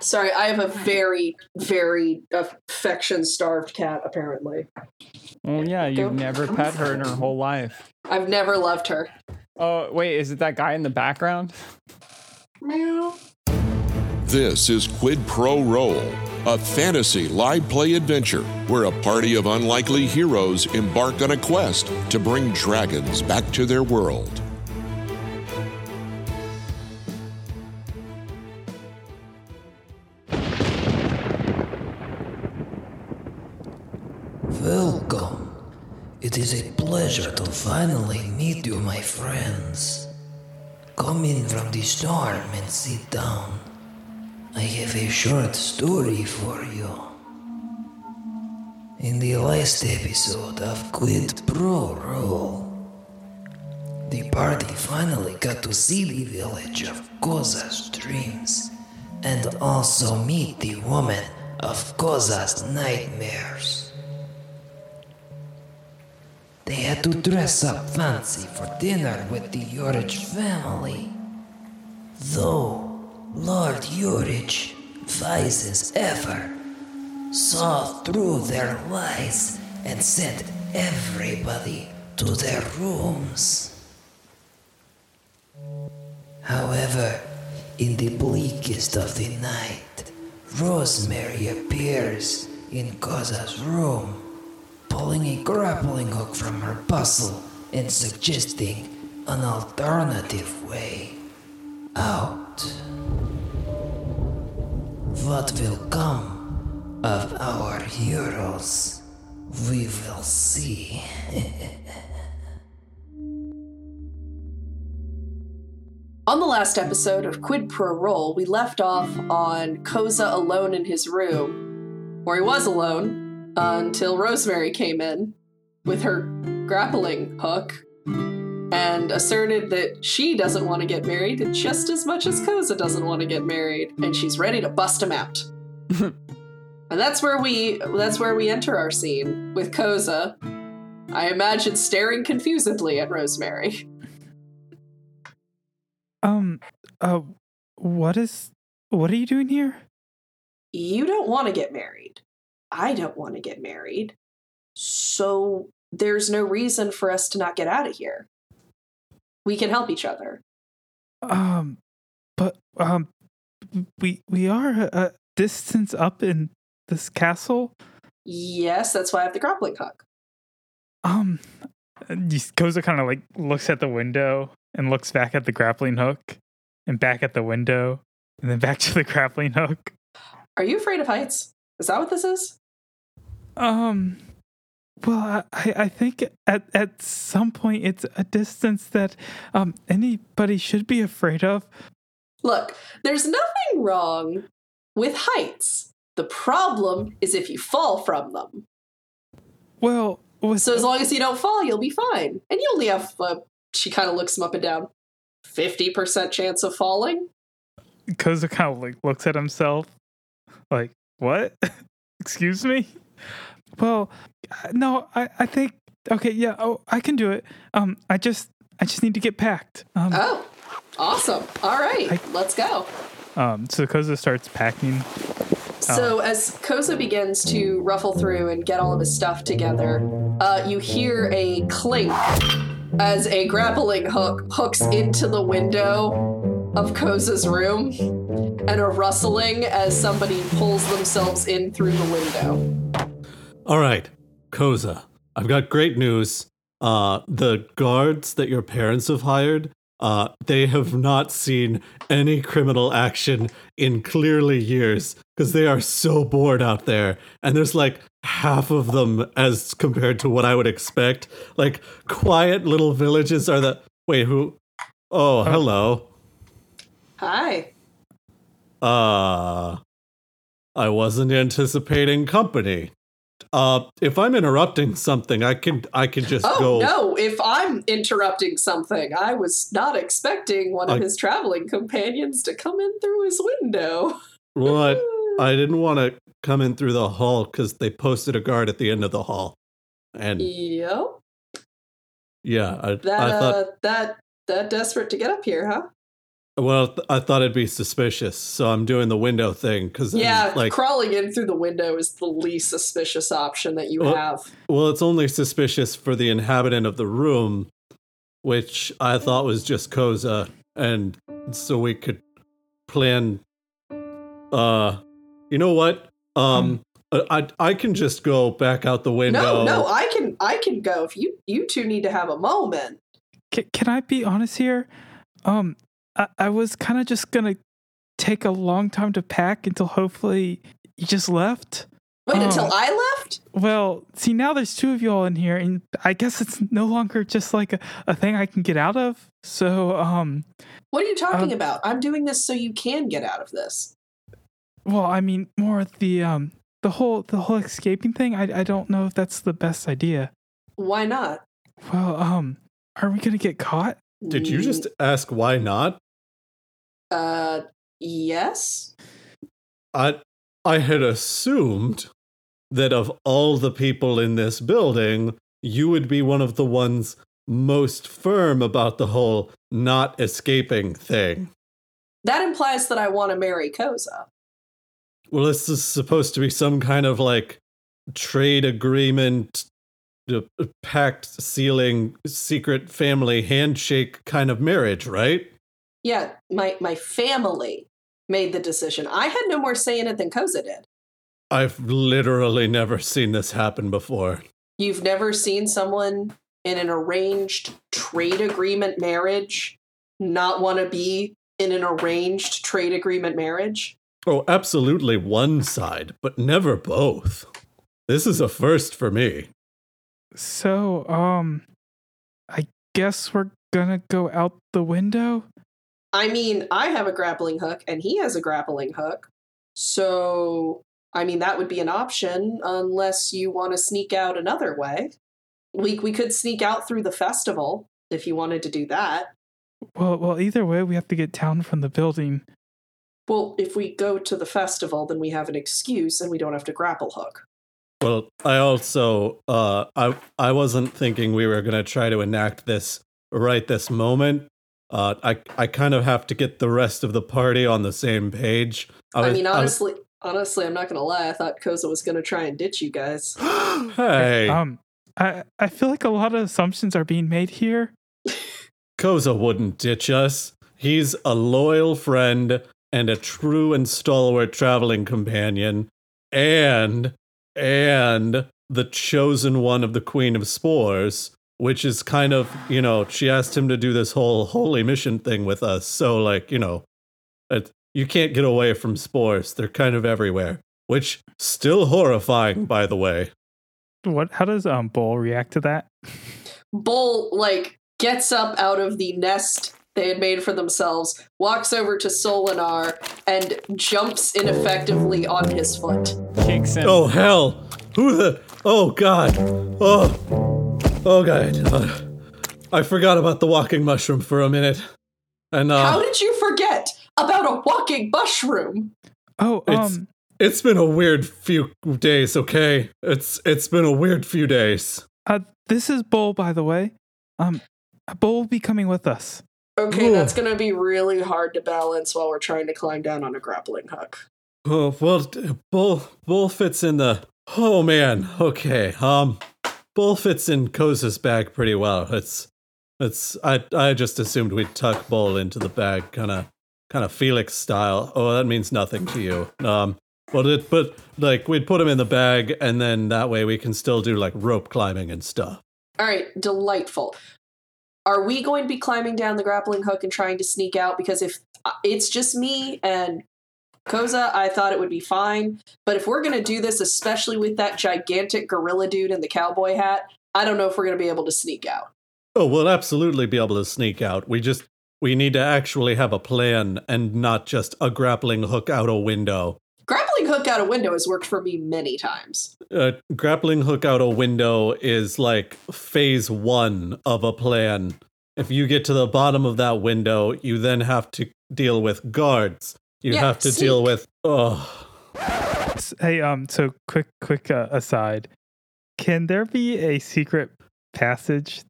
Sorry, I have a very, very affection starved cat, apparently. Well, yeah, you've never pet her in her whole life. I've never loved her. Oh, wait, is it that guy in the background? Meow. This is Quid Pro Roll, a fantasy live play adventure where a party of unlikely heroes embark on a quest to bring dragons back to their world. Welcome. It is a pleasure to finally meet you, my friends. Come in from the storm and sit down. I have a short story for you. In the last episode of Quid Pro Roll, the party finally got to see the village of Koza's dreams and also meet the woman of Koza's nightmares. They had to dress up fancy for dinner with the Yorich family. Though Lord Yorich, wise as ever, saw through their lies and sent everybody to their rooms. However, in the bleakest of the night, Rosemary appears in Koza's room pulling a grappling hook from her bustle and suggesting an alternative way out. What will come of our heroes, we will see. On the last episode of Quid Pro Roll, we left off on Koza alone in his room, or he was alone until Rosemary came in with her grappling hook and asserted that she doesn't want to get married just as much as Koza doesn't want to get married, and she's ready to bust him out. and that's where we that's where we enter our scene with Koza. I imagine staring confusedly at Rosemary. Um, uh, what is, what are you doing here? you don't want to get married. I don't want to get married. So there's no reason for us to not get out of here. We can help each other. Um, but, um, we, we are a, distance up in this castle. Yes, that's why I have the grappling hook. Um, Koza kind of like looks at the window and looks back at the grappling hook and back at the window and then back to the grappling hook. Are you afraid of heights? Is that what this is? Um, well, I, I think at, at some point it's a distance that um anybody should be afraid of. Look, there's nothing wrong with heights. The problem is if you fall from them. Well, So as long as you don't fall, you'll be fine. And you only have, uh, she kind of looks him up and down, 50% chance of falling. Koza kind of like looks at himself, like, what? Excuse me? Well, no, I, I think okay, yeah, oh, I can do it. Um, I just I just need to get packed. Um, Oh, awesome. All right, I- let's go. um, so Koza starts packing. So as Koza begins to ruffle through and get all of his stuff together, uh, you hear a clink as a grappling hook hooks into the window of Koza's room, and a rustling as somebody pulls themselves in through the window. All right, Koza, I've got great news. Uh, the guards that your parents have hired, uh, they have not seen any criminal action in clearly years because they are so bored out there. And there's like half of them as compared to what I would expect. Like quiet little villages are the. Wait, who? Oh, hello. Hi. Uh, I wasn't anticipating company. Uh, if I'm interrupting something, I can I can just Oh go. no! If I'm interrupting something, I was not expecting one of I- his traveling companions to come in through his window. What? I didn't want to come in through the hall because they posted a guard at the end of the hall, and Yep. yeah, I, That I thought uh, that that desperate to get up here, huh? Well, I thought it'd be suspicious, so I'm doing the window thing because Yeah, like, crawling in through the window is the least suspicious option that you Well- have. well, it's only suspicious for the inhabitant of the room, which I thought was just Koza, and so we could plan. Uh, you know what? Um, I I can just go back out the window. No, no, I can I can go if you you two need to have a moment. Can, can I be honest here? Um, I, I was kind of just gonna take a long time to pack until hopefully you just left. Wait Oh. until I left? Well, see, now there's two of you all in here, and I guess it's no longer just like a, a thing I can get out of. So, um, What are you talking Um, about? I'm doing this so you can get out of this. well, I mean, more the um, the whole the whole escaping thing. I I don't know if that's the best idea. Why not? Well, um, are we gonna get caught? Did you just ask why not? Uh, yes. I I had assumed that of all the people in this building, you would be one of the ones most firm about the whole not escaping thing. That implies that I want to marry Koza. Well, this is supposed to be some kind of like trade agreement, pact sealing, secret family handshake kind of marriage, right? Yeah, my my family made the decision. I had no more say in it than Koza did. I've literally never seen this happen before. You've never seen someone in an arranged trade agreement marriage not want to be in an arranged trade agreement marriage? Oh, absolutely one side, but never both. This is a first for me. So, um, I guess we're gonna go out the window. I mean, I have a grappling hook and he has a grappling hook. So, I mean, that would be an option unless you want to sneak out another way. We, we could sneak out through the festival if you wanted to do that. Well, well, either way, we have to get down from the building. Well, if we go to the festival, then we have an excuse and we don't have to grapple hook. Well, I also uh I I wasn't thinking we were going to try to enact this right this moment. Uh I I kind of have to get the rest of the party on the same page. I, was- mean, was- honestly, honestly, I'm not gonna lie. I thought Koza was gonna try and ditch you guys. hey, Um, I I feel like a lot of assumptions are being made here. Koza wouldn't ditch us. He's a loyal friend and a true and stalwart traveling companion, and and the chosen one of the Queen of Spores, which is kind of you know she asked him to do this whole holy mission thing with us. So like you know, it, you can't get away from spores. They're kind of everywhere, which still horrifying, by the way. What? How does um Bull react to that? Bull like gets up out of the nest they had made for themselves, walks over to Solinar, and jumps ineffectively on his foot. Kicks him. Oh hell! Who the? Oh god! Oh, oh god! Uh, I forgot about the walking mushroom for a minute, and uh, How did you forget about a walking mushroom? Oh, It's- um, it's been a weird few days. Okay, it's it's been a weird few days. uh, this is Bull, by the way. Um, Bull will be coming with us. Okay, Ooh. that's gonna be really hard to balance while we're trying to climb down on a grappling hook. Oh well, bull bull fits in the. Oh man. Okay. Um, bull fits in Koza's bag pretty well. It's it's. I I just assumed we'd tuck bull into the bag, kind of kind of Felix style. Oh, that means nothing to you. Um. but it, but like we'd put him in the bag, and then that way we can still do like rope climbing and stuff. All right, delightful. Are we going to be climbing down the grappling hook and trying to sneak out? Because if uh, it's just me and Koza, I thought it would be fine. But if we're going to do this, especially with that gigantic gorilla dude in the cowboy hat, I don't know if we're going to be able to sneak out. Oh, we'll absolutely be able to sneak out. We just we need to actually have a plan and not just a grappling hook out a window. Grappling hook out a window has worked for me many times. uh, grappling hook out a window is like phase one of a plan. If you get to the bottom of that window, you then have to deal with guards. You Yeah, have to deal with. Oh, Hey, um, so quick, quick uh, aside. Can there be a secret passage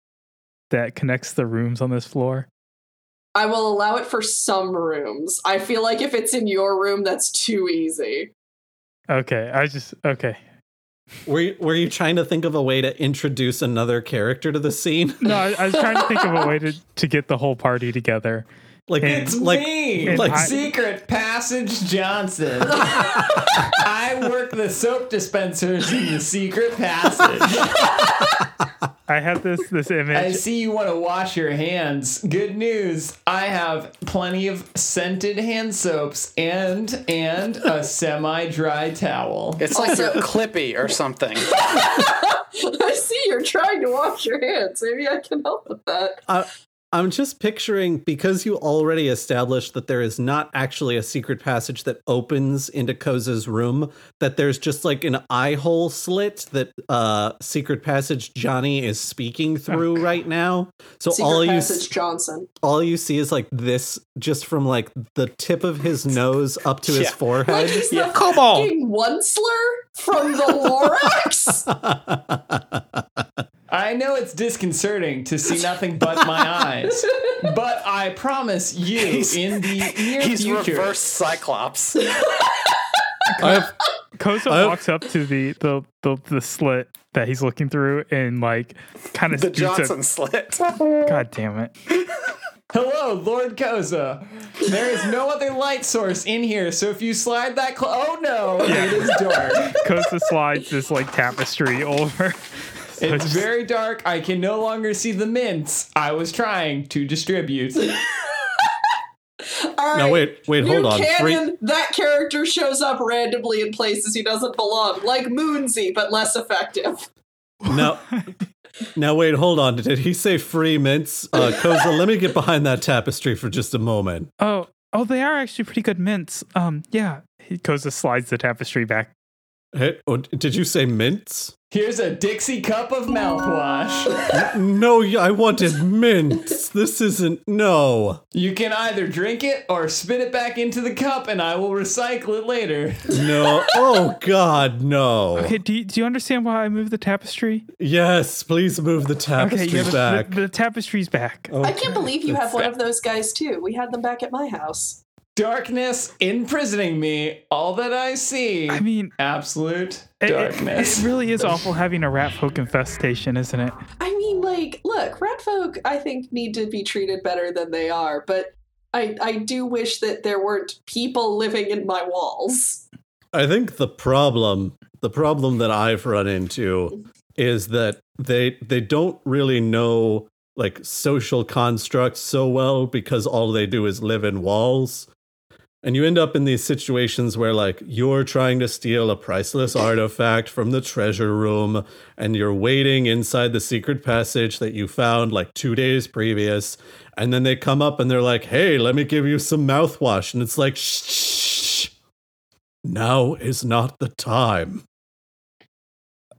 that connects the rooms on this floor? I will allow it for some rooms. I feel like if it's in your room, that's too easy. Okay, I just okay. Were you, were you trying to think of a way to introduce another character to the scene? No, I, I was trying to think of a way to, to get the whole party together. Like And- It's like me, like- Secret Passage Johnson. I work the soap dispensers in the Secret Passage. I have this this image. I see you want to wash your hands. Good news. I have plenty of scented hand soaps and and a semi-dry towel. It's like Also- you're Clippy or something. I see you're trying to wash your hands. Maybe I can help with that. I, I'm just picturing because you already established that there is not actually a secret passage that opens into Koza's room, that there's just like an eye hole slit that uh secret passage Johnny is speaking through right now. So Secret all you Passage s- Johnson. all you see is like this just from like the tip of his nose up to his forehead. Like he's the Come on. fucking Onceler from the Lorax. I know it's disconcerting to see nothing but my eyes, but I promise you, He's- in the near He's future, reverse Cyclops. I have Koza I- walks up to the, the the the slit that he's looking through and like kind of the Johnson slit. God damn it! Hello, Lord Koza. There is no other light source in here, so if you slide that cl- oh no, it is dark. Koza slides this like tapestry over. So It's very dark. I can no longer see the mints I was trying to distribute. All right. No, wait, wait, New hold on. Free- canon, that character shows up randomly in places he doesn't belong, like Moonsy, but less effective. No. Now wait, hold on. Did he say free mints? Uh Koza, let me get behind that tapestry for just a moment. oh oh, they are actually pretty good mints. Um, yeah. He Koza slides the tapestry back. Hey, oh, did you say mints? Here's a Dixie cup of mouthwash. No, I wanted mints. This isn't no. You can either drink it or spit it back into the cup, and I will recycle it later. No. Oh god, no. Okay, do you, do you understand why I moved the tapestry? Yes, please move the Okay, tapestry yeah, back. the, the tapestry's back. I can't believe you have one of those guys too. We had them back at my house. Darkness imprisoning me. All that I see. I mean, absolute it, it- darkness. it really is awful having a rat folk infestation, isn't it? I mean, like, look, rat folk, I think, need to be treated better than they are, but I, I do wish that there weren't people living in my walls. I think the problem, the problem that I've run into is that they they don't really know like social constructs so well because all they do is live in walls. And you end up in these situations where like you're trying to steal a priceless artifact from the treasure room and you're waiting inside the secret passage that you found like 2 days previous and then they come up and they're like, "Hey, let me give you some mouthwash." And it's like, "Shh, shh, shh. Now is not the time."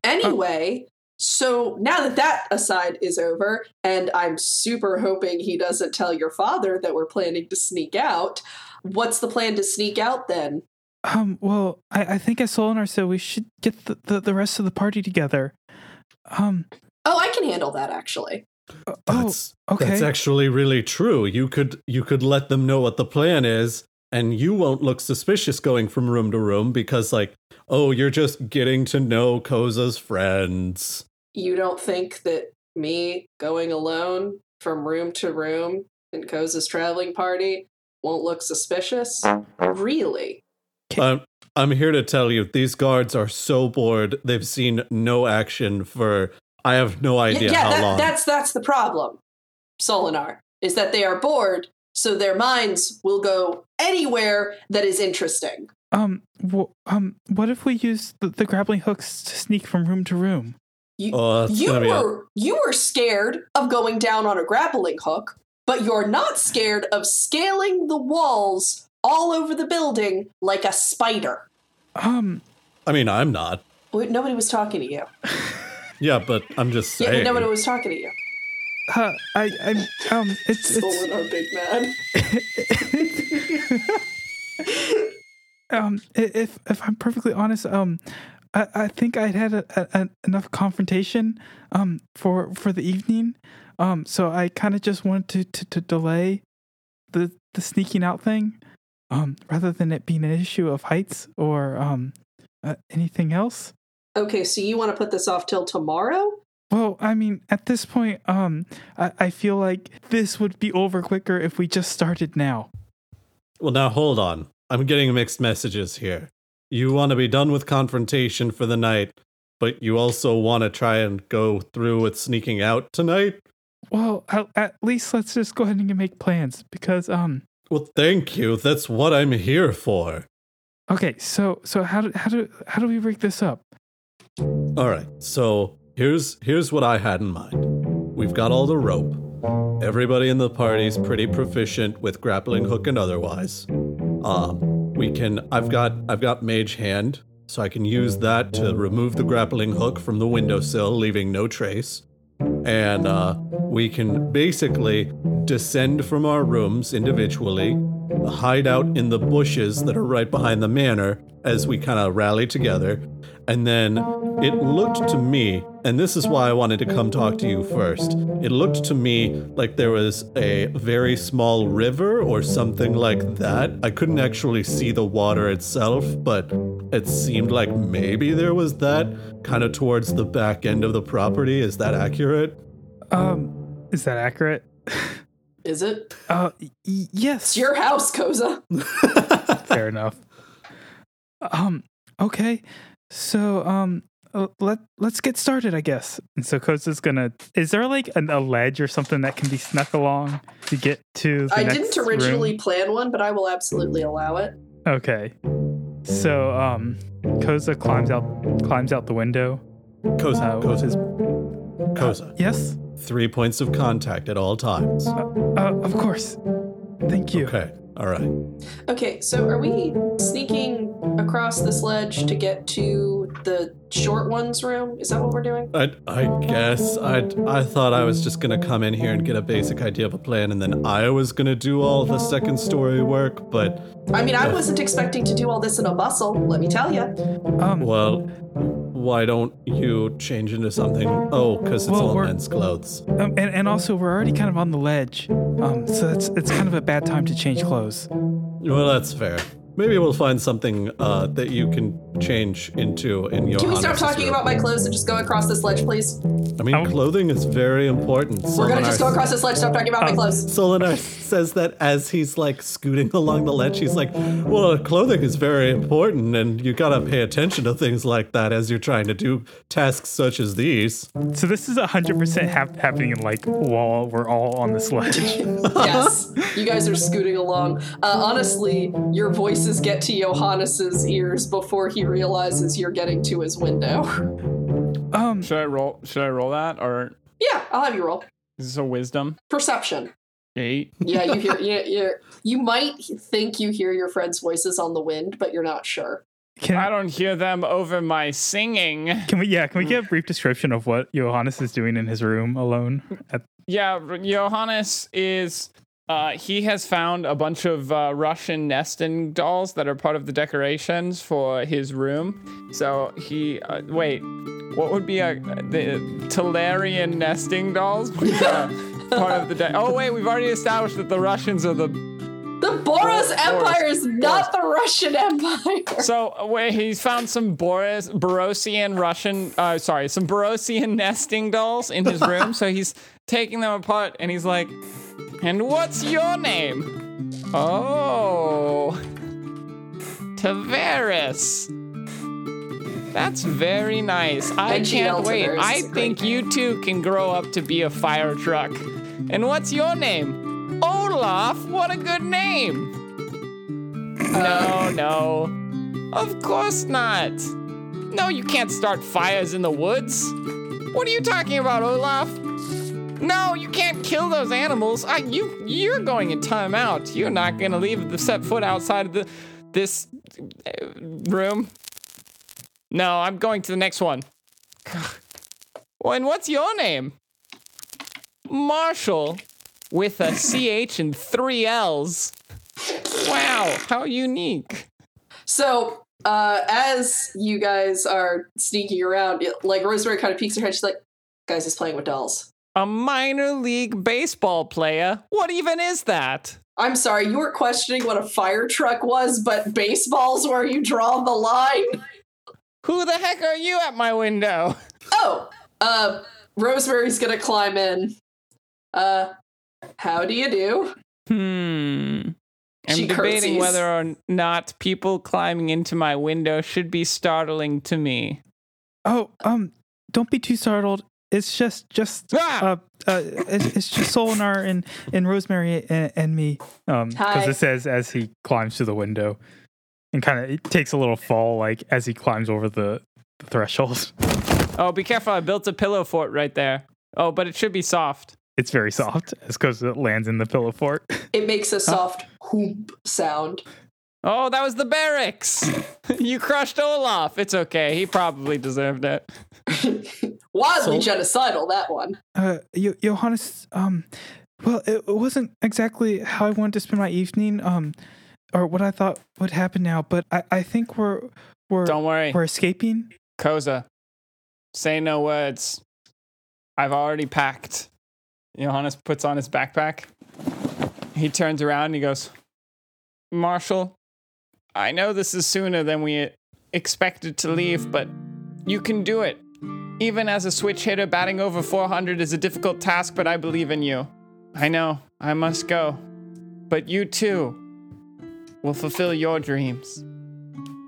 Anyway, so now that that aside is over, and I'm super hoping he doesn't tell your father that we're planning to sneak out, what's the plan to sneak out then? Um, well, I, I think as Solinar said, we should get the, the, the rest of the party together. Um, Oh, I can handle that actually. oh, That's okay. that's actually really true. You could you could let them know what the plan is and you won't look suspicious going from room to room because like, oh, you're just getting to know Koza's friends. You don't think that me going alone from room to room in Koza's traveling party won't look suspicious? Really? I'm I'm here to tell you these guards are so bored. They've seen no action for I have no Y- idea yeah, how that, long. that's that's the problem. Solinar is that they are bored, so their minds will go anywhere that is interesting. um, wh- um, what if we use the, the grappling hooks to sneak from room to room? You, Oh, you gonna a- were you were scared of going down on a grappling hook, but you're not scared of scaling the walls all over the building like a spider. Um, I mean, I'm not. Wait, Nobody was talking to you. Yeah, but I'm just Yeah, saying. nobody was talking to you. uh, I, I'm, um, it's, it's, Solinar, big man. um, if if I'm perfectly honest, um, I, I think I'd had a, a, a- enough confrontation, um, for for the evening, um, so I kind of just wanted to, to to delay, the the sneaking out thing, um, rather than it being an issue of heights or um, uh, anything else. Okay, so you want to put this off till tomorrow? Well, I mean, at this point, um, I, I feel like this would be over quicker if we just started now. Well, now hold on. I'm getting mixed messages here. You want to be done with confrontation for the night, but you also want to try and go through with sneaking out tonight? Well, at, least let's just go ahead and make plans because um. Well, thank you. That's what I'm here for. Okay, so so how do how do how do we break this up? All right. So here's here's what I had in mind. We've got all the rope. Everybody in the party's pretty proficient with grappling hook and otherwise. Um, we can. I've got I've got mage hand, so I can use that to remove the grappling hook from the windowsill, leaving no trace. And uh, we can basically descend from our rooms individually, hide out in the bushes that are right behind the manor as we kind of rally together. And then it looked to me, and this is why I wanted to come talk to you first. It looked to me like there was a very small river or something like that. I couldn't actually see the water itself, but it seemed like maybe there was that kind of towards the back end of the property. Is that accurate? Um, is that accurate? Is it? Uh, y- yes. It's your house, Koza. Fair enough. Um, okay. So, um, uh, let let's get started, I guess. And so Koza's gonna. Is there like an, a ledge or something that can be snuck along to get to? The I next didn't originally room? plan one, but I will absolutely allow it. Okay. So, um, Koza climbs out climbs out the window. Koza, Uh, with Koza, his Koza. yes. Three points of contact at all times. Uh, of course. Thank you. Okay. All right. Okay, so are we sneaking across this ledge to get to the short one's room? Is that what we're doing? I I guess I I thought I was just gonna come in here and get a basic idea of a plan, and then I was gonna do all the second story work. But I mean, I wasn't expecting to do all this in a bustle, let me tell you. Um, well, why don't you change into something? Oh, because it's Well, all men's clothes. um, and and also we're already kind of on the ledge. Um, so it's it's kind of a bad time to change clothes. Well, that's fair. Maybe we'll find something uh, that you can change into in your. Can we stop talking about my clothes and just go across this ledge, please? I mean, clothing is very important. We're gonna just go across this ledge, stop talking about my clothes. Solinar says that as he's like scooting along the ledge, he's like, "Well, clothing is very important, and you gotta pay attention to things like that as you're trying to do tasks such as these." So this is hundred percent hap- happening like while we're all on this ledge. yes, you guys are scooting along. Uh, honestly, your voices get to Johannes's ears before he realizes you're getting to his window. Um, Should I roll? Should I roll that or Yeah, I'll have you roll This is this a wisdom? perception. Eight. Yeah, you hear. you, you you might think you hear your friends' voices on the wind, but you're not sure. can I don't hear them over my singing. can we yeah can we get a brief description of what Johannes is doing in his room alone? At, Yeah, Johannes is. Uh, he has found a bunch of uh, Russian nesting dolls that are part of the decorations for his room. So he uh, wait, what would be a the Talarian nesting dolls? Which are part of the de- oh wait, we've already established that the Russians are the The Boros Empire is not the Russian Empire. So uh, wait, he's found some Boris Borosian Russian, uh, sorry, some Borosian nesting dolls in his room. so he's taking them apart, and he's like, "And what's your name?" Oh, Tavares. That's very nice. I can't wait. I think you two can grow up to be a fire truck. And what's your name? Olaf. What a good name. No, no. Of course not. No, you can't start fires in the woods. What are you talking about, Olaf? No, you can't kill those animals. I, you, you're going in timeout. You're not gonna leave the set foot outside of the this uh, room. No, I'm going to the next one. Well, and what's your name? Marshall, with a CH and three L's. Wow, how unique. So, uh, as you guys are sneaking around, like Rosemary kind of peeks her head. She's like, "Guys, is playing with dolls." A minor league baseball player? What even is that? I'm sorry, you were questioning what a fire truck was, but baseball's where you draw the line? Who the heck are you at my window? Oh, uh, Rosemary's gonna climb in. Uh, how do you do? Hmm. I'm She debating curtsies. whether or not people climbing into my window should be startling to me. Oh, um, don't be too startled. It's just, just, Ah! uh, uh, it's, it's just Solinar and and Rosemary and, and me. Um, because Hi. it says as he climbs to the window, and kind of it takes a little fall like as he climbs over the, the threshold. Oh, be careful! I built a pillow fort right there. Oh, but it should be soft. It's very soft as because it lands in the pillow fort. It makes a soft whoop sound. Oh, that was the barracks. you crushed Olaf. It's okay. He probably deserved it. Wildly genocidal, that one. Uh, Yo- Johannes, um, well, it, it wasn't exactly how I wanted to spend my evening, um, or what I thought would happen now, but I, I think we're we're Don't worry, we're escaping. Koza. Say no words. I've already packed. Johannes puts on his backpack. He turns around and he goes, Marshall, I know this is sooner than we expected to leave, but you can do it. Even as a switch hitter, batting over 400 is a difficult task, but I believe in you. I know, I must go. But you too will fulfill your dreams.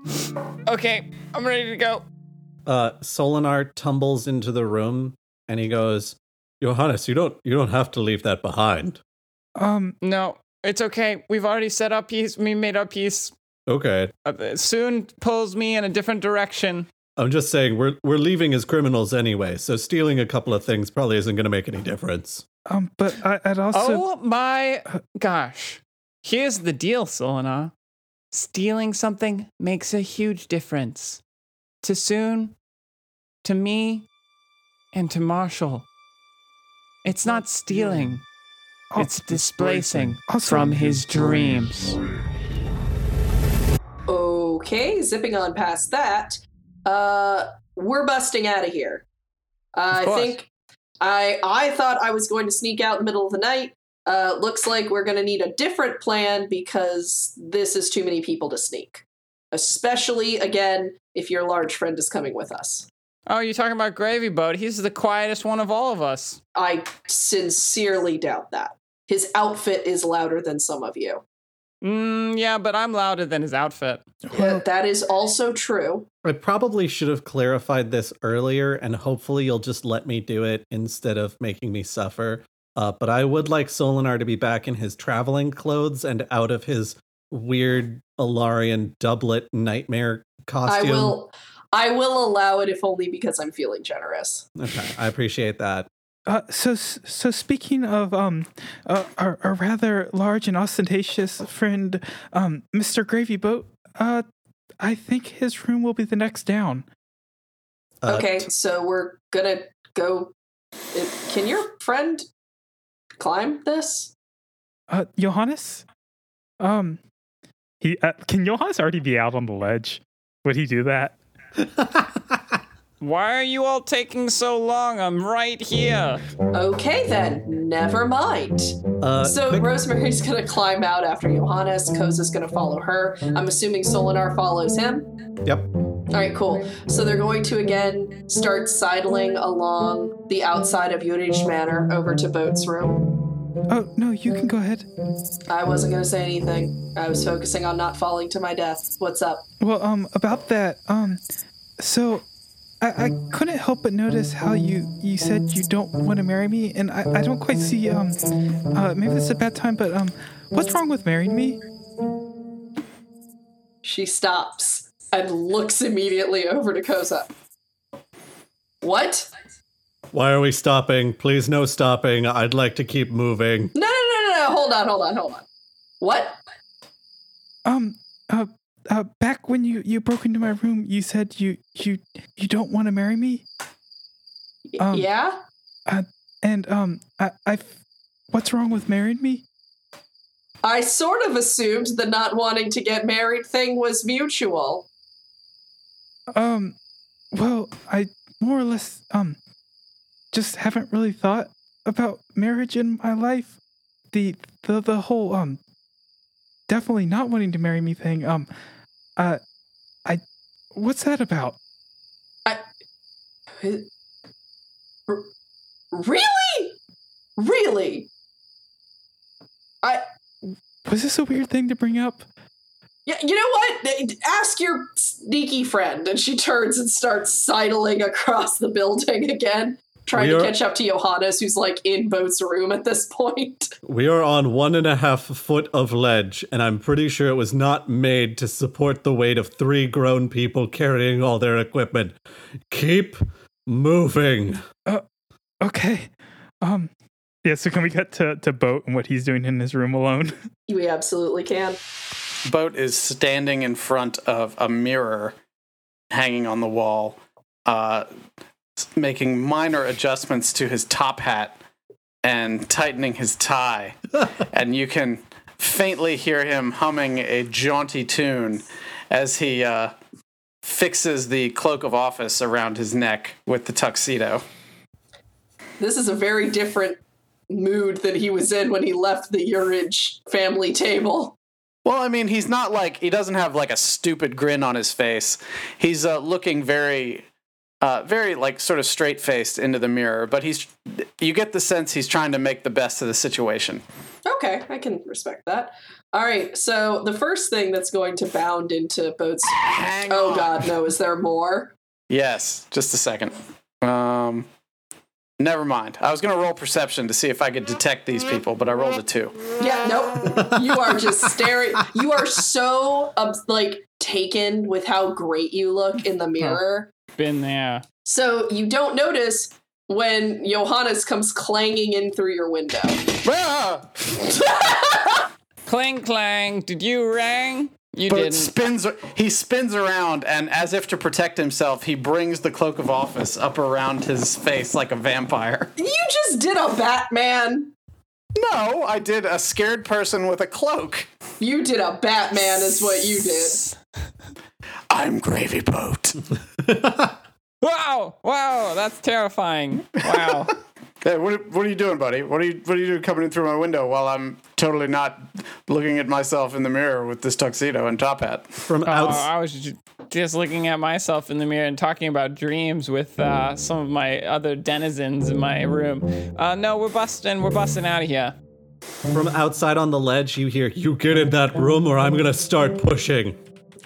okay, I'm ready to go. Uh, Solinar tumbles into the room and he goes, Johannes, you don't you don't have to leave that behind. Um, No, it's okay. We've already set up peace. We made our peace. Okay. Uh, soon pulls me in a different direction. I'm just saying we're we're leaving as criminals anyway, so stealing a couple of things probably isn't going to make any difference. um, but I, I'd also oh my gosh. Here's the deal, Solinar. Stealing something makes a huge difference. To Soon, to me, and to Marshall. It's not stealing. Oh, It's displacing Also- from his dreams. Okay, zipping on past that. Uh, we're busting out of here. I think I I thought I was going to sneak out in the middle of the night. Uh, looks like we're going to need a different plan because this is too many people to sneak. Especially again if your large friend is coming with us. Oh, you're talking about Gravy Boat. He's the quietest one of all of us. I sincerely doubt that. His outfit is louder than some of you. Mm, yeah, but I'm louder than his outfit. Uh, that is also true. I probably should have clarified this earlier, and hopefully you'll just let me do it instead of making me suffer. Uh, but I would like Solinar to be back in his traveling clothes and out of his weird Alarian doublet nightmare costume. I will I will allow it if only because I'm feeling generous. Okay, I appreciate that. Uh, so, so speaking of um, uh, our, our rather large and ostentatious friend, um, Mr. Gravy Boat, uh, I think his room will be the next down. Uh, okay, so we're gonna go. Can your friend climb this? Uh, Johannes, um, he uh, can Johannes already be out on the ledge? Would he do that? Why are you all taking so long? I'm right here. Okay, then, never mind. uh, So quick- Rosemary's gonna climb out after Johannes. Koza's gonna follow her. I'm assuming Solinar follows him. Yep. All right, cool. So they're going to again start sidling along the outside of Yurich Manor over to Boat's room. Oh no, you can go ahead. I wasn't going to say anything. I was focusing on not falling to my death. What's up? Well, um, about that, um, so I, I couldn't help but notice how you you said you don't want to marry me, and I, I don't quite see um, uh, maybe this is a bad time, but um, what's wrong with marrying me? She stops and looks immediately over to Koza. What? Why are we stopping? Please, no stopping. I'd like to keep moving. No, no, no, no, no. Hold on, hold on, hold on. What? Um, uh, uh, back when you you broke into my room, you said you you you don't want to marry me, Um, yeah? and um, I I, what's wrong with marrying me? I sort of assumed the not wanting to get married thing was mutual. Um, well, I more or less um just haven't really thought about marriage in my life. The the the whole um definitely not wanting to marry me thing. Um, uh, I, what's that about? I. Really? Really? I Was this a weird thing to bring up? Yeah, you know what? Ask your sneaky friend. And she turns and starts sidling across the building again, trying We to catch up to Johannes, who's like in Boat's room at this point. We are on one and a half foot of ledge, and I'm pretty sure it was not made to support the weight of three grown people carrying all their equipment. Keep moving. Okay. Um, yeah. So can we get to to boat and what he's doing in his room alone? We absolutely can. Boat is standing in front of a mirror hanging on the wall, uh, s- making minor adjustments to his top hat and tightening his tie. and you can faintly hear him humming a jaunty tune as he uh, fixes the cloak of office around his neck with the tuxedo. This is a very different mood that he was in when he left the Urage family table. Well, I mean, he's not like he doesn't have like a stupid grin on his face. He's uh, looking very, uh, very like sort of straight faced into the mirror. But he's, you get the sense he's trying to make the best of the situation. Okay, I can respect that. All right, so the first thing that's going to bound into Boat's. Hang Oh, on. God, no, is there more? Yes, just a second. Um, never mind. I was gonna roll perception to see if I could detect these people, but I rolled a two. Yeah, nope. You are just staring. You are so um, like taken with how great you look in the mirror. Been there. So you don't notice when Johannes comes clanging in through your window. Ah! Clang clang. Did you ring? You But didn't. spins. He spins around, and as if to protect himself, he brings the cloak of office up around his face like a vampire. You just did a Batman. No, I did a scared person with a cloak. You did a Batman, is what you did. I'm Gravy Boat. Wow! Wow! That's terrifying. Wow. Hey, what, what are you doing, buddy? What are you What are you doing coming in through my window while I'm totally not looking at myself in the mirror with this tuxedo and top hat? From Oh, outside. I was ju- just looking at myself in the mirror and talking about dreams with uh, some of my other denizens in my room. Uh, no, we're busting. We're busting out of here. From outside on the ledge, you hear, You get in that room or I'm gonna start pushing.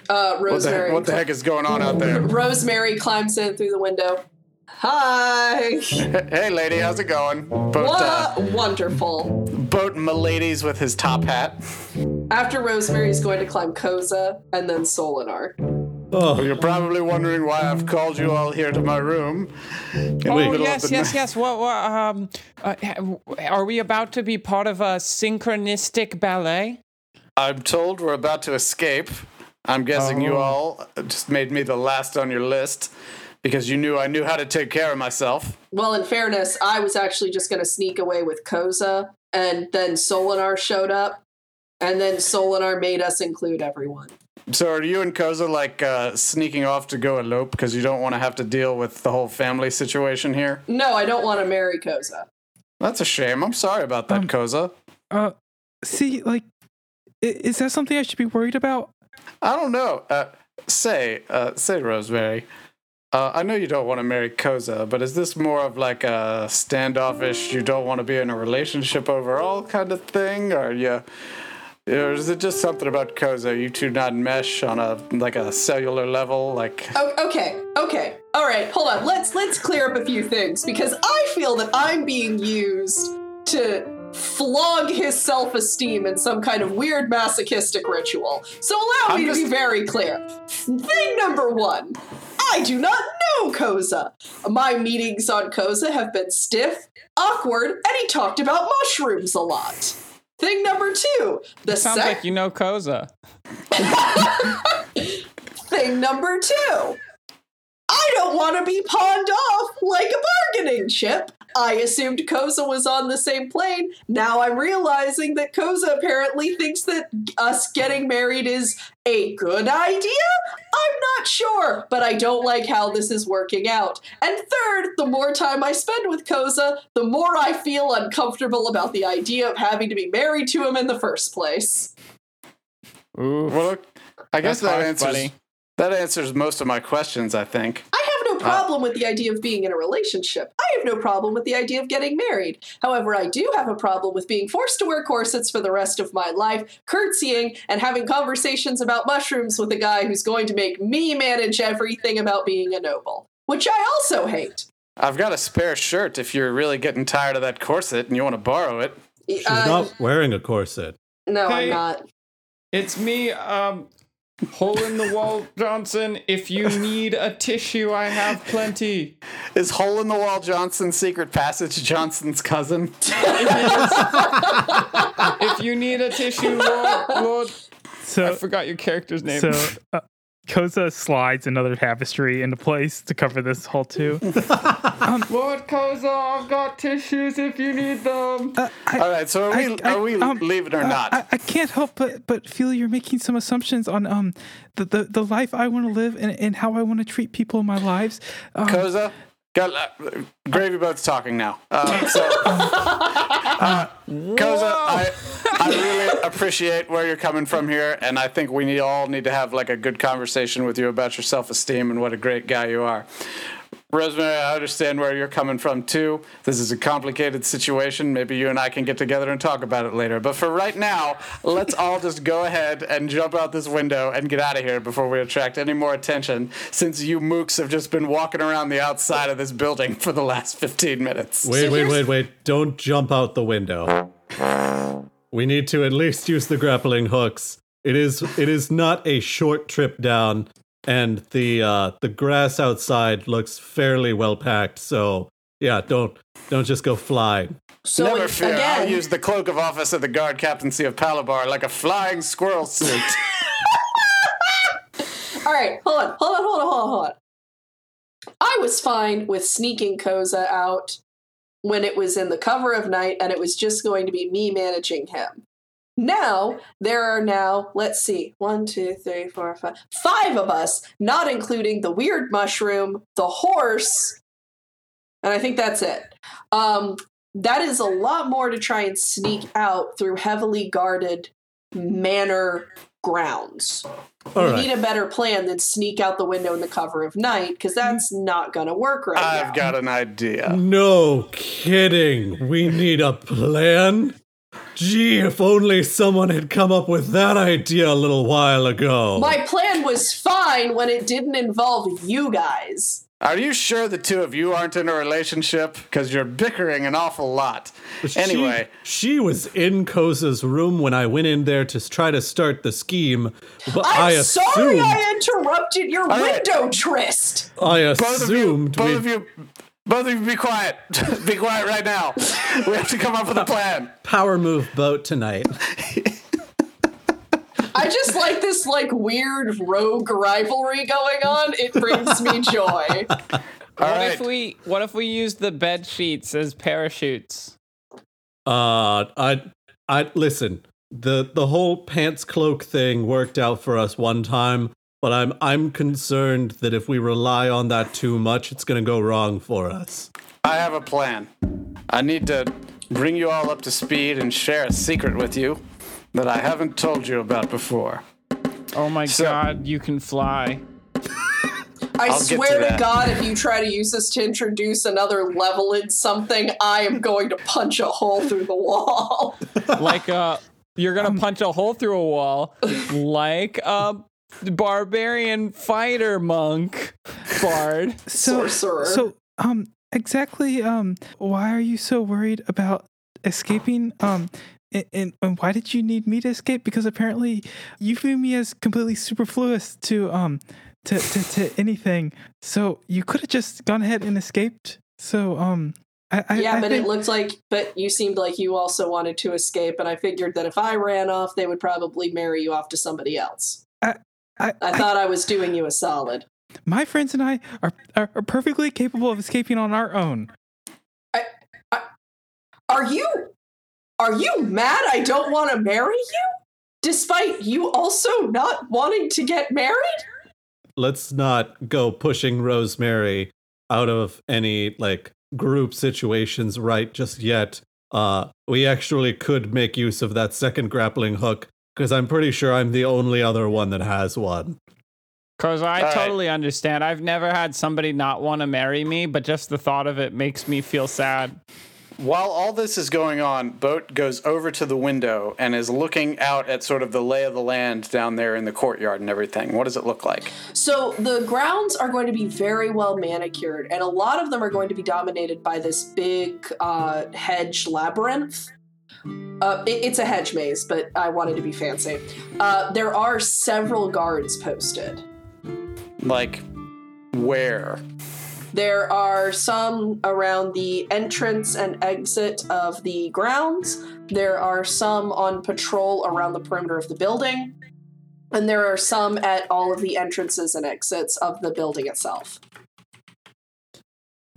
Uh, What the, Rosemary. heck, what the heck is going on out there? Rosemary climbs in through the window. Hi. hey, lady, how's it going? Boat, uh, What? Wonderful. boat miladies with his top hat. After Rosemary's going to climb Koza and then Solinar. Oh, You're probably wondering why I've called you all here to my room. In Oh middle yes, yes, night. yes. What? what um, uh, are we about to be part of a synchronistic ballet? I'm told we're about to escape. I'm guessing you Oh. all just made me the last on your list because you knew I knew how to take care of myself. Well, in fairness, I was actually just going to sneak away with Koza, and then Solinar showed up, and then Solinar made us include everyone. So are you and Koza like uh, sneaking off to go elope because you don't want to have to deal with the whole family situation here? No, I don't want to marry Koza. That's a shame. I'm sorry about that, Um, Koza. Uh, see, like, is that something I should be worried about? I don't know. Uh, say, uh, say, Rosemary. Uh, I know you don't want to marry Koza, but is this more of like a standoffish, you don't want to be in a relationship overall kind of thing, or you, or is it just something about Koza? You two not mesh on a like a cellular level, like Oh, okay, okay, all right. Hold on. Let's let's clear up a few things because I feel that I'm being used to flog his self-esteem in some kind of weird masochistic ritual. So allow me I'm to be very clear. Thing number one. I do not know Koza. My meetings on Koza have been stiff, awkward, and he talked about mushrooms a lot. Thing number two. The Sounds sec- like you know Koza. Thing number two. I don't want to be pawned off like a bargaining chip. I assumed Koza was on the same plane. Now I'm realizing that Koza apparently thinks that us getting married is a good idea? I'm not sure, but I don't like how this is working out. And third, the more time I spend with Koza, the more I feel uncomfortable about the idea of having to be married to him in the first place. Ooh. Well, I guess That's that answers buddy. that answers most of my questions. I think. I have no problem with the idea of being in a relationship. I have no problem with the idea of getting married. However, I do have a problem with being forced to wear corsets for the rest of my life, curtsying, and having conversations about mushrooms with a guy who's going to make me manage everything about being a noble, which I also hate. I've got a spare shirt if you're really getting tired of that corset and you want to borrow it. She's Uh, not wearing a corset. no, I'm not. It's me, um, hole in the wall Johnson. If you need a tissue, I have plenty. Is Hole in the Wall Johnson Secret Passage Johnson's cousin? If you need a tissue, Lord, Lord I forgot your character's name. so uh, Koza slides another tapestry into place to cover this hole too. Lord Koza, I've got tissues if you need them. Uh, I, All right, so are we I- are we um, leaving or uh, not? I, I can't help but but feel you're making some assumptions on um the the, the life I want to live and, and how I want to treat people in my lives. Um, Koza, got uh, Gravy Boat's talking now. Uh, so, uh, Koza, I I really appreciate where you're coming from here, and I think we need all need to have like a good conversation with you about your self esteem and what a great guy you are. Rosemary, I understand where you're coming from too. This is a complicated situation. Maybe you and I can get together and talk about it later. But for right now, let's all just go ahead and jump out this window and get out of here before we attract any more attention, since you mooks have just been walking around the outside of this building for the last 15 minutes. Wait, wait, wait, wait. Don't jump out the window. We need to at least use the grappling hooks. It is it is not a short trip down and the uh the grass outside looks fairly well packed. So, yeah, don't don't just go flying. So Never ag- fear, again, I'll use the cloak of office of the guard captaincy of Palabar like a flying squirrel suit. All right, hold on, hold on, hold on, hold on, hold on. I was fine with sneaking Koza out when it was in the cover of night and it was just going to be me managing him. Now, there are now, let's see, one, two, three, four, five, five of us, not including the weird mushroom, the horse, and I think that's it. Um, that is a lot more to try and sneak out through heavily guarded manor grounds All we right. need a better plan than sneak out the window in the cover of night because that's not going to work right I've now. got an idea. No kidding. We need a plan. Gee, if only someone had come up with that idea a little while ago. My plan was fine when it didn't involve you guys. Are you sure the two of you aren't in a relationship? Because you're bickering an awful lot. She- Anyway, she, was in Koza's room when I went in there to try to start the scheme. But I I'm assumed, sorry I interrupted your right. window tryst. I both of you, assumed both we'd- of you, both of you, be quiet. be quiet right now. We have to come up with a plan. power move boat tonight. I just like this like weird rogue rivalry going on. It brings me joy. All what right. if we what if we use the bed sheets as parachutes? Uh, I, I listen. the The whole pants cloak thing worked out for us one time, but I'm I'm concerned that if we rely on that too much, it's gonna go wrong for us. I have a plan. I need to bring you all up to speed and share a secret with you that I haven't told you about before. Oh my So- god, you can fly. I I'll swear to to. God, if you try to use this to introduce another level in something, I am going to punch a hole through the wall. Like uh you're gonna punch a hole through a wall like a barbarian fighter monk bard. so, Sorcerer. So, um, exactly, um, why are you so worried about escaping? Um, and, and, and why did you need me to escape? Because apparently you view me as completely superfluous to, um, to, to, to anything. So you could have just gone ahead and escaped. So, um, I, I yeah, I but think, it looked like, but you seemed like you also wanted to escape, and I figured that if I ran off, they would probably marry you off to somebody else. I, I I- thought I was doing you a solid. my friends and I are, are, are perfectly capable of escaping on our own. Are you, are you mad? I don't want to marry you, despite you also not wanting to get married. Let's not go pushing Rosemary out of any like group situations right just yet. Uh, we actually could make use of that second grappling hook because I'm pretty sure I'm the only other one that has one. Cause I All right. totally understand. I've never had somebody not want to marry me, but just the thought of it makes me feel sad. While all this is going on, Boat goes over to the window and is looking out at sort of the lay of the land down there in the courtyard and everything. What does it look like? So the grounds are going to be very well manicured, and a lot of them are going to be dominated by this big uh, hedge labyrinth. Uh, it- it's a hedge maze, but I wanted to be fancy. Uh, there are several guards posted. Like, where? There are some around the entrance and exit of the grounds. There are some on patrol around the perimeter of the building. And there are some at all of the entrances and exits of the building itself.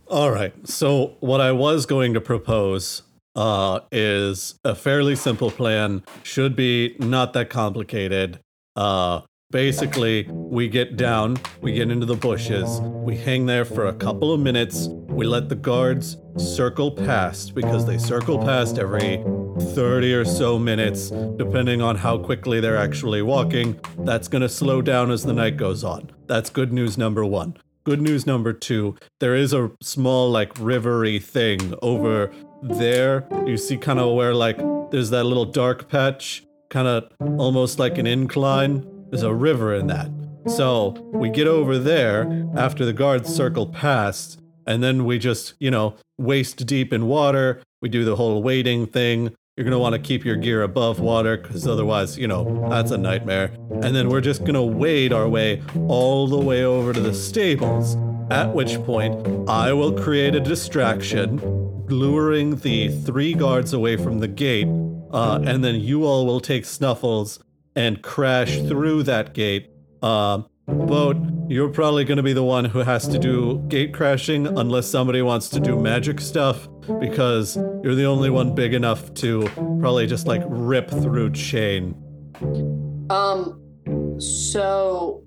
All right. So what I was going to propose uh, is a fairly simple plan. Should be not that complicated. Uh, basically, we get down, we get into the bushes, we hang there for a couple of minutes. We let the guards circle past because they circle past every 30 or so minutes, depending on how quickly they're actually walking. That's going to slow down as the night goes on. That's good news number one. Good news number two, there is a small, like, rivery thing over there. You see, kind of where, like, there's that little dark patch, kind of almost like an incline. There's a river in that. So we get over there after the guards circle past, and then we just, you know, waist deep in water. We do the whole wading thing. You're going to want to keep your gear above water because otherwise, you know, that's a nightmare. And then we're just going to wade our way all the way over to the stables. At which point, I will create a distraction, luring the three guards away from the gate. Uh, and then you all will take Snuffles and crash through that gate. Um, Boat, you're probably going to be the one who has to do gate crashing unless somebody wants to do magic stuff because you're the only one big enough to probably just like rip through chain. Um, so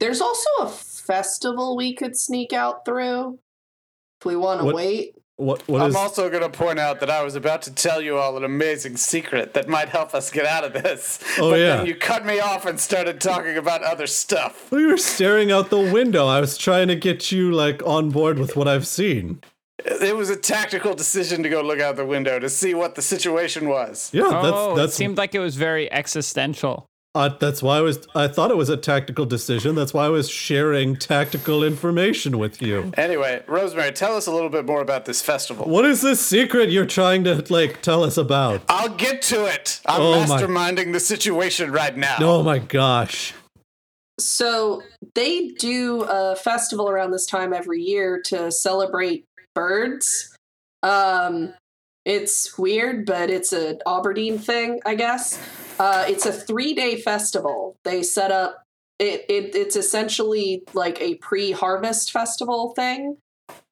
there's also a festival we could sneak out through if we want to wait. What what I'm is also going to point out that I was about to tell you all an amazing secret that might help us get out of this. Oh, but yeah. Then you cut me off and started talking about other stuff. We were staring out the window. I was trying to get you like on board with what I've seen. It was a tactical decision to go look out the window to see what the situation was. Yeah, that's oh, it seemed like it was very existential. Uh, that's why I was I thought it was a tactical decision. That's why I was sharing tactical information with you. Anyway, Rosemary, tell us a little bit more about this festival. What is this secret you're trying to like tell us about? I'll get to it. I'm Oh my- masterminding the situation right now. Oh my gosh. So they do a festival around this time every year to celebrate birds. Um, it's weird, but it's an Aberdeen thing, I guess. Uh, it's a three-day festival. They set up. It, it it's essentially like a pre-harvest festival thing.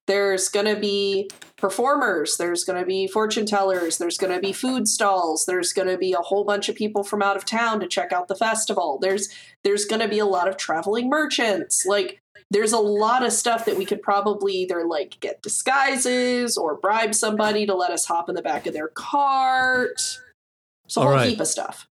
There's gonna be performers. There's gonna be fortune tellers. There's gonna be food stalls. There's gonna be a whole bunch of people from out of town to check out the festival. There's there's going to be a lot of traveling merchants. Like, there's a lot of stuff that we could probably either like get disguises or bribe somebody to let us hop in the back of their cart. So a whole right. heap of stuff.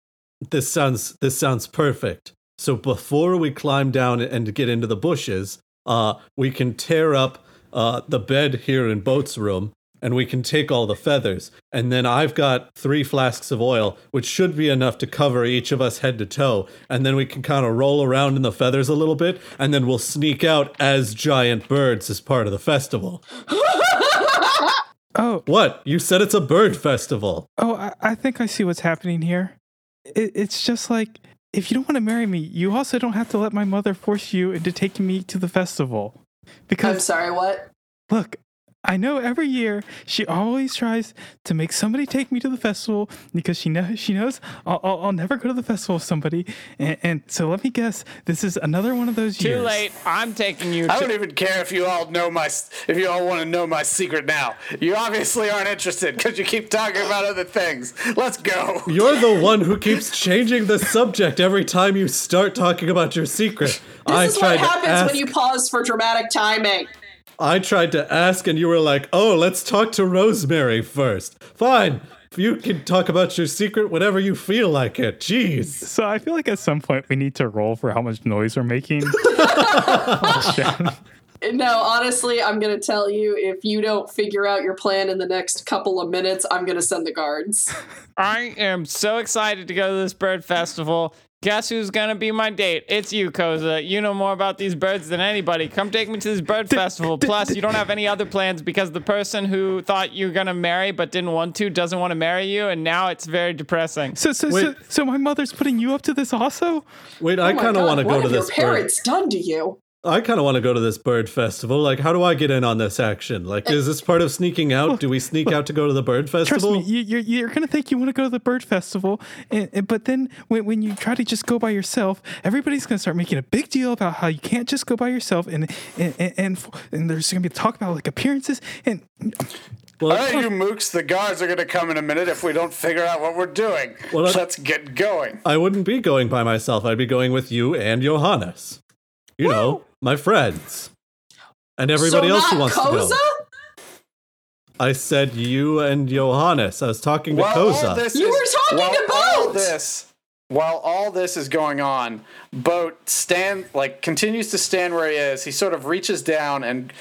This sounds this sounds perfect. So before we climb down and get into the bushes, uh, we can tear up uh, the bed here in Boat's room, and we can take all the feathers. And then I've got three flasks of oil, which should be enough to cover each of us head to toe. And then we can kind of roll around in the feathers a little bit, and then we'll sneak out as giant birds as part of the festival. Oh, What? You said it's a bird festival. oh, I, I think I see what's happening here. It, it's just like if you don't want to marry me, you also don't have to let my mother force you into taking me to the festival. Because I'm sorry, what? look, I know every year she always tries to make somebody take me to the festival because she knows she knows I'll, I'll, I'll never go to the festival with somebody. And, and so let me guess, this is another one of those Too years. Too late. I'm taking you. I to- don't even care if you all know my if you all want to know my secret now. You obviously aren't interested because you keep talking about other things. Let's go. You're the one who keeps changing the subject every time you start talking about your secret. This I is tried what to happens ask, when you pause for dramatic timing. I tried to ask, and you were like, "Oh, let's talk to Rosemary first. Fine. you can talk about your secret whenever you feel like it. Jeez. So I feel like at some point we need to roll for how much noise we're making. No, honestly, I'm going to tell you if you don't figure out your plan in the next couple of minutes, I'm going to send the guards. I am so excited to go to this bird festival. Guess who's gonna be my date? It's you, Koza. You know more about these birds than anybody. Come take me to this bird festival. Plus, you don't have any other plans because the person who thought you were gonna marry but didn't want to doesn't want to marry you, and now it's very depressing. So, so, so, Wait. so my mother's putting you up to this also? Wait, I Oh my kind of want to go to have this your bird. parents done to you? I kind of want to go to this bird festival. Like, how do I get in on this action? Like, is this part of sneaking out? Do we sneak out to go to the bird festival? Trust festival? me, you, you're, you're going to think you want to go to the bird festival, and, and- but then when, when you try to just go by yourself, everybody's going to start making a big deal about how you can't just go by yourself, and and and, and, and there's going to be talk about like appearances, and Well, All right, you mooks, the guards are going to come in a minute if we don't figure out what we're doing. Well, I- Let's get going. I wouldn't be going by myself. I'd be going with you and Johannes. You know, my friends. And everybody so else not who wants Koza? to go. I said you and Johannes. I was talking to While all Koza. this You is- were talking while to all Boat! this, while all this is going on, Boat stand like continues to stand where he is. He sort of reaches down and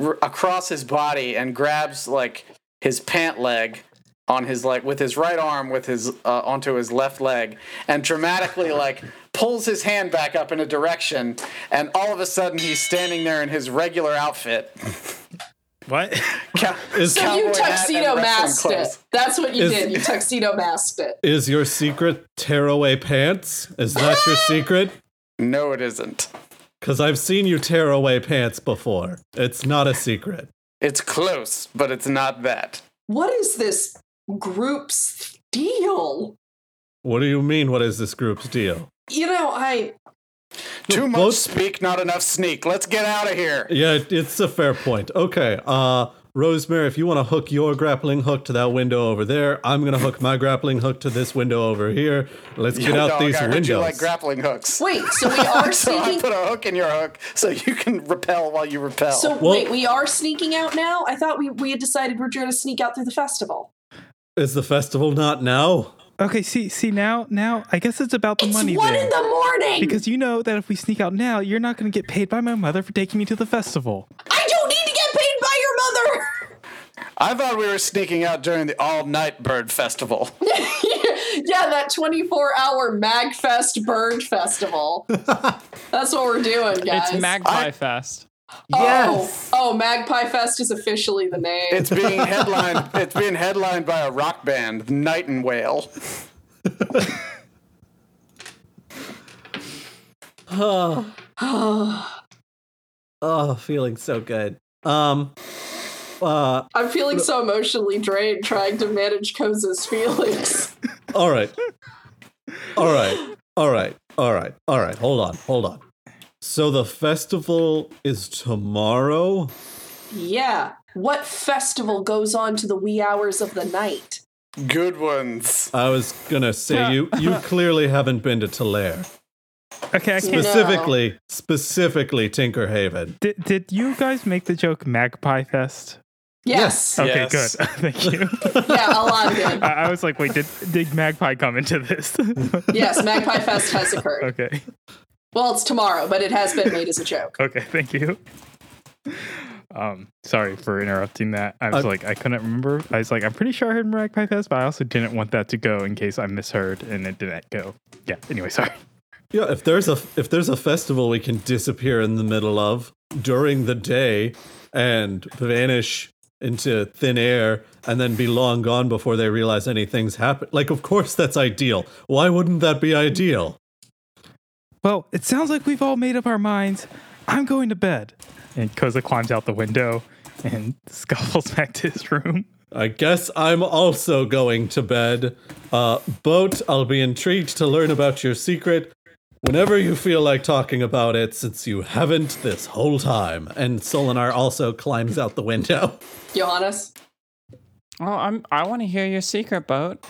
r- across his body and grabs like his pant leg on his like with his right arm with his uh, onto his left leg and dramatically like pulls his hand back up in a direction and all of a sudden he's standing there in his regular outfit what? Cow- Is- So you tuxedo masked it. That's what you Is- did. You tuxedo masked it. Is your secret tearaway pants? Is that your secret? no it isn't Because I've seen you tear away pants before. It's not a secret. it's close but it's not that What is this group's deal? What do you mean? What is this group's deal? You know, I Too much Both- speak, not enough sneak. Let's get out of here. Yeah, it's a fair point. Okay, uh, Rosemary, if you want to hook your grappling hook to that window over there, I'm gonna hook my grappling hook to this window over here. Let's get Yo, out dog, these I heard windows. you like grappling hooks. wait. So we are so I sneaking. put a hook in your hook so you can repel while you repel. So Well- wait, we are sneaking out now. I thought we we had decided we're going to sneak out through the festival. Is the festival not now? Okay, see, see now, now I guess it's about the It's money one there. in the morning. because you know that if we sneak out now, you're not going to get paid by my mother for taking me to the festival. I don't need to get paid by your mother. I thought we were sneaking out during the all-night bird festival. yeah, that 24 hour Magfest Bird Festival. That's what we're doing, guys. It's Magpie Fest. Oh, oh, Magpie Fest is officially the name. It's being headlined. it's being headlined by a rock band, Nightingale. Oh, feeling so good. Um, uh, I'm feeling so emotionally drained trying to manage Koza's feelings. all right, all right, all right, all right, all right. Hold on, hold on. So the festival is tomorrow. yeah. What festival goes on to the wee hours of the night? Good ones. I was gonna say you you clearly haven't been to Tulare. Okay, I can't. No. Specifically, specifically Tinkerhaven. Did, did you guys make the joke Magpie Fest? Yes. Okay, Yes. good. Thank you. Yeah, a lot did. I, I was like, wait, did, did Magpie come into this? Yes, Magpie Fest has occurred. okay. Well, it's tomorrow, but it has been made as a joke. Okay, thank you. Um, sorry for interrupting that. I was I- like, I couldn't remember. I was like, I'm pretty sure I heard Magpie Fest, but I also didn't want that to go in case I misheard and it didn't go. Yeah. Anyway, sorry. Yeah, if there's a if there's a festival we can disappear in the middle of during the day and vanish into thin air and then be long gone before they realize anything's happened. Like of course that's ideal. Why wouldn't that be ideal? Well, it sounds like we've all made up our minds. I'm going to bed. And Koza climbs out the window and scuffles back to his room. I guess I'm also going to bed. Uh Boat, I'll be intrigued to learn about your secret whenever you feel like talking about it since you haven't this whole time. And Solinar also climbs out the window. Johannes? Oh, I'm. I want to hear your secret, boat.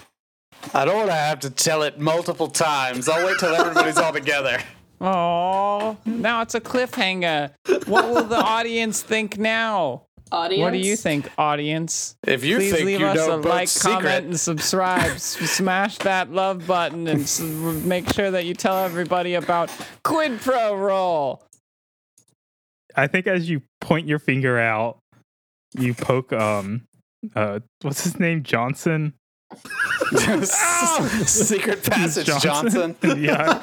I don't want to have to tell it multiple times. I'll wait till everybody's all together. Oh, now it's a cliffhanger. What will the audience think now? Audience. What do you think, audience? If you Please think leave you us know a like, secret, comment, and subscribe. S- Smash that love button and s- make sure that you tell everybody about Quid Pro Roll. I think as you point your finger out, you poke um uh what's his name? Johnson? secret passage, Johnson. yeah.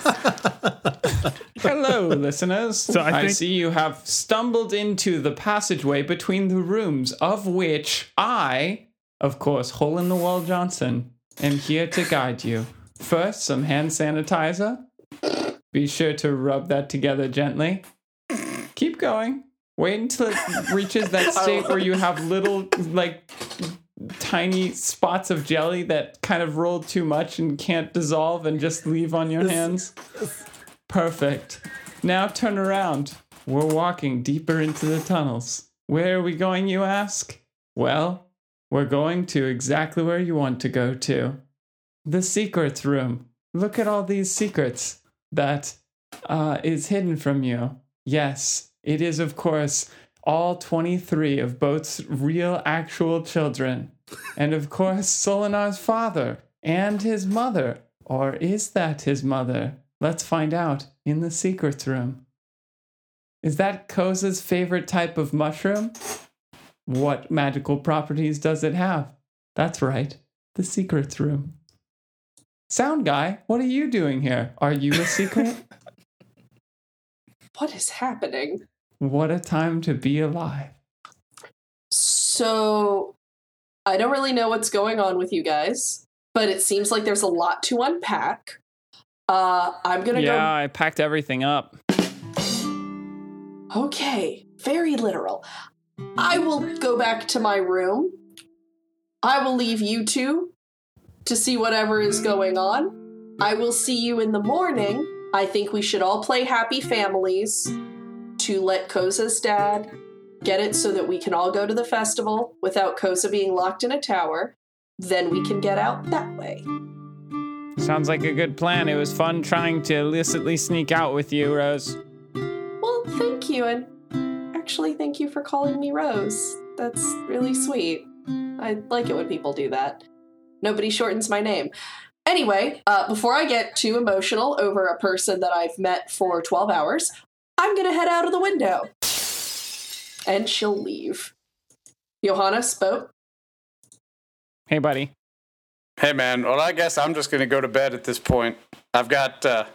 Hello, listeners. So I I, think- see you have stumbled into the passageway between the rooms, of which I, of course, Hole in the Wall Johnson, am here to guide you. First, some hand sanitizer. Be sure to rub that together gently. Keep going. Wait until it reaches that state where you have little, like, tiny spots of jelly that kind of roll too much and can't dissolve and just leave on your hands. Perfect. Now turn around. We're walking deeper into the tunnels. Where are we going, you ask? Well, we're going to exactly where you want to go to the secrets room. Look at all these secrets that uh, is hidden from you. Yes, it is, of course, all 23 of Boat's real, actual children. And of course, Solinar's father and his mother. Or is that his mother? Let's find out in the secrets room. Is that Koza's favorite type of mushroom? What magical properties does it have? That's right, the secrets room. Sound guy, what are you doing here? Are you a secret? What is happening? What a time to be alive. So, I don't really know what's going on with you guys, but it seems like there's a lot to unpack. Uh, I'm gonna Yeah, I packed everything up. Okay, very literal. I will go back to my room. I will leave you two to see whatever is going on. I will see you in the morning. I think we should all play happy families to let Koza's dad get it so that we can all go to the festival without Koza being locked in a tower. Then we can get out that way. Sounds like a good plan. It was fun trying to illicitly sneak out with you, Rose. Well, thank you, and actually, thank you for calling me Rose. That's really sweet. I like it when people do that. Nobody shortens my name. Anyway, uh, before I get too emotional over a person that I've met for 12 hours, I'm gonna head out of the window. And she'll leave. Johannes, boat. Hey, buddy. Hey man, well I guess I'm just gonna go to bed at this point. I've got uh,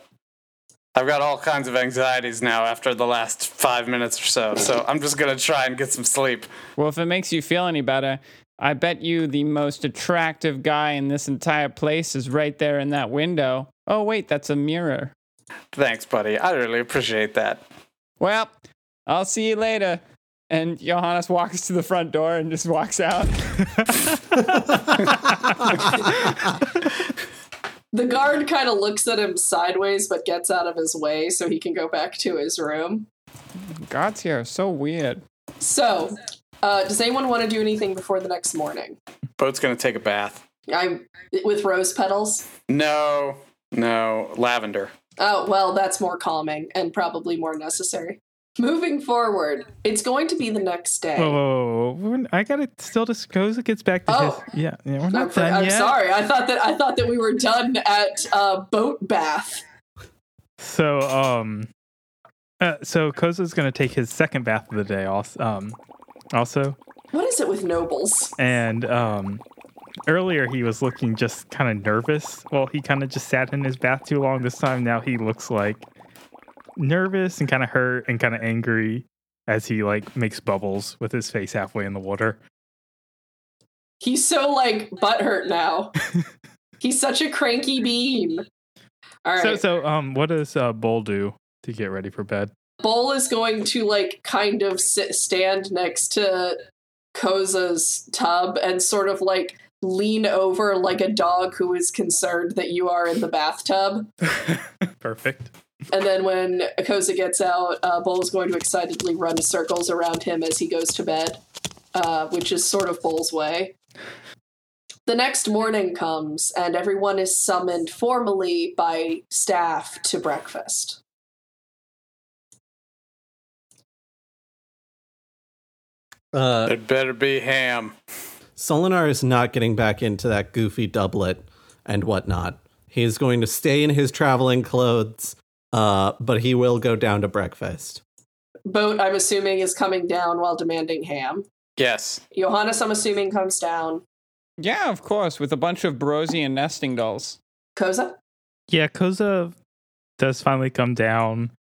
I've got all kinds of anxieties now after the last five minutes or so. So I'm just gonna try and get some sleep. Well, if it makes you feel any better, I bet you the most attractive guy in this entire place is right there in that window. Oh, wait, that's a mirror. Thanks, buddy. I really appreciate that. Well, I'll see you later. And Johannes walks to the front door and just walks out. The guard kind of looks at him sideways but gets out of his way so he can go back to his room. God's here, so weird. So, uh, does anyone want to do anything before the next morning? Boat's gonna take a bath. I with rose petals. No, no, lavender. Oh well, that's more calming and probably more necessary. Moving forward, it's going to be the next day. Whoa. I gotta still disclose it gets back to Oh. his. Yeah, yeah, we're I'm, not fr- done I'm yet. sorry. I thought that I thought that we were done at uh, boat bath. So, um, uh, so Koza's gonna take his second bath of the day. Also, um, also, What is it with nobles? and um, earlier he was looking just kind of nervous. Well, he kind of just sat in his bath too long. This time, now he looks like nervous and kind of hurt and kind of angry as he like makes bubbles with his face halfway in the water. He's so like butthurt now. He's such a cranky bean. All right. So, so, um, what does uh, Bull do to get ready for bed? Bull is going to like kind of sit, stand next to Koza's tub and sort of like lean over like a dog who is concerned that you are in the bathtub. Perfect. And then when Akosa gets out, uh, Bull is going to excitedly run circles around him as he goes to bed, uh, which is sort of Bull's way. The next morning comes, and everyone is summoned formally by staff to breakfast. Uh, It better be ham. Solinar is not getting back into that goofy doublet and whatnot. He is going to stay in his traveling clothes, uh, but he will go down to breakfast. Boat, I'm assuming, is coming down while demanding ham. Yes. Johannes, I'm assuming, comes down. Yeah, of course, with a bunch of Brosian nesting dolls. Koza? Yeah, Koza does finally come down.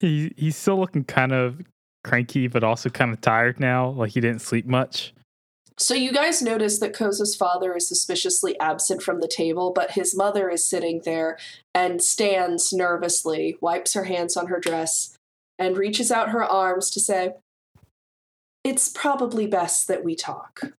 He he's still looking kind of cranky, but also kind of tired now. Like he didn't sleep much. So you guys notice that Koza's father is suspiciously absent from the table, but his mother is sitting there and stands nervously, wipes her hands on her dress, and reaches out her arms to say, It's probably best that we talk.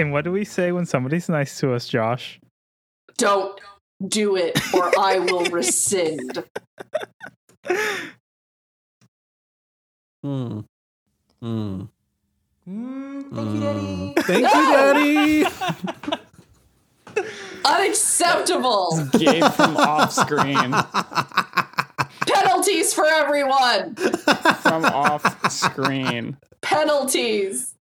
And- and what do we say when somebody's nice to us, Josh? Don't do it, or I will rescind. Hmm. Hmm. thank you, Daddy. Thank you, Daddy. Unacceptable! Gabe from off screen. Penalties for everyone! From off screen. Penalties!